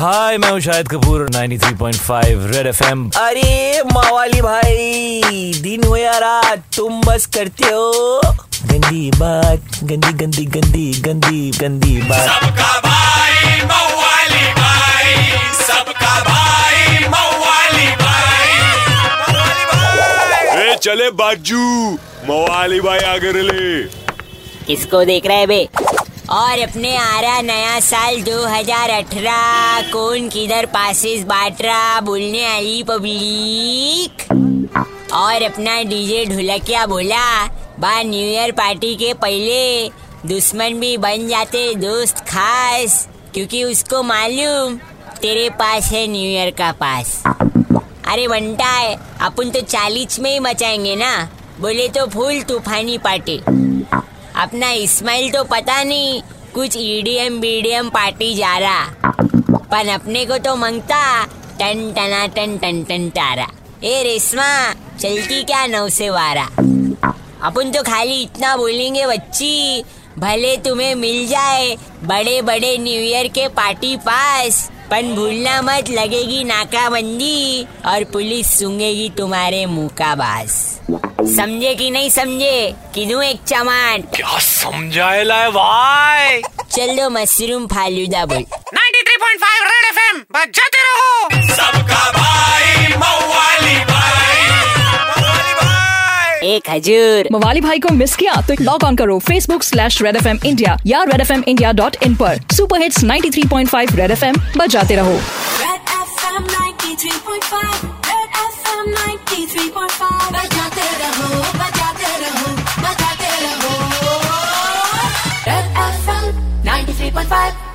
हाय मैं हूँ Shahid Kapoor 93.5 red FM अरे मवाली भाई दिन हो या रात तुम बस करते हो। गंदी बात गंदी गंदी गंदी गंदी गंदी बात। सबका भाई मवाली भाई सबका भाई मवाली भाई। ए चले बाजू मवाली भाई आगे ले किसको देख रहे हैं बे? और अपने आ रहा नया साल 2018 कौन किधर पासिस बांट रहा, बोलने आई पब्लिक। और अपना डीजे ढोलकिया बोला बा न्यू ईयर पार्टी के पहले दुश्मन भी बन जाते, दोस्त खास, क्योंकि उसको मालूम तेरे पास है न्यू ईयर का पास। अरे बंटा है अपन तो चालीस में ही मचाएँगे ना, बोले तो फुल तूफानी पार्टी। अपना इस्माइल तो पता नहीं, कुछ ईडीएम बीडीएम पार्टी जा रहा। पर अपने को तो मंगता, टन, टना, टन टन टन, टारा। ए, रेशमा, चलती क्या नौ से वारा अपन तो खाली इतना बोलेंगे, बच्ची, भले तुम्हें मिल जाए बड़े बड़े न्यू ईयर के पार्टी पास। पन भूलना मत लगेगी नाकाबंदी और पुलिस सूंघेगी तुम्हारे मुँह का बास समझे कि नहीं समझे? कि किनू एक चमान क्या समझाए लाए भाई? चलो मशरूम फालूदा बोल। 93.5 रेड एफएम बजाते रहो। सबका भाई एक हजूर मवाली भाई को मिस किया तो लॉग ऑन करो Facebook slash red FM India India या red FM India dot in इन पर। सुपर हिट्स 93.5 रेड एफ़ एम बजाते रहो। Red FM 93.5 Red FM 93.5 बजाते रहो बजाते रहो बजाते रहो। Red FM 93.5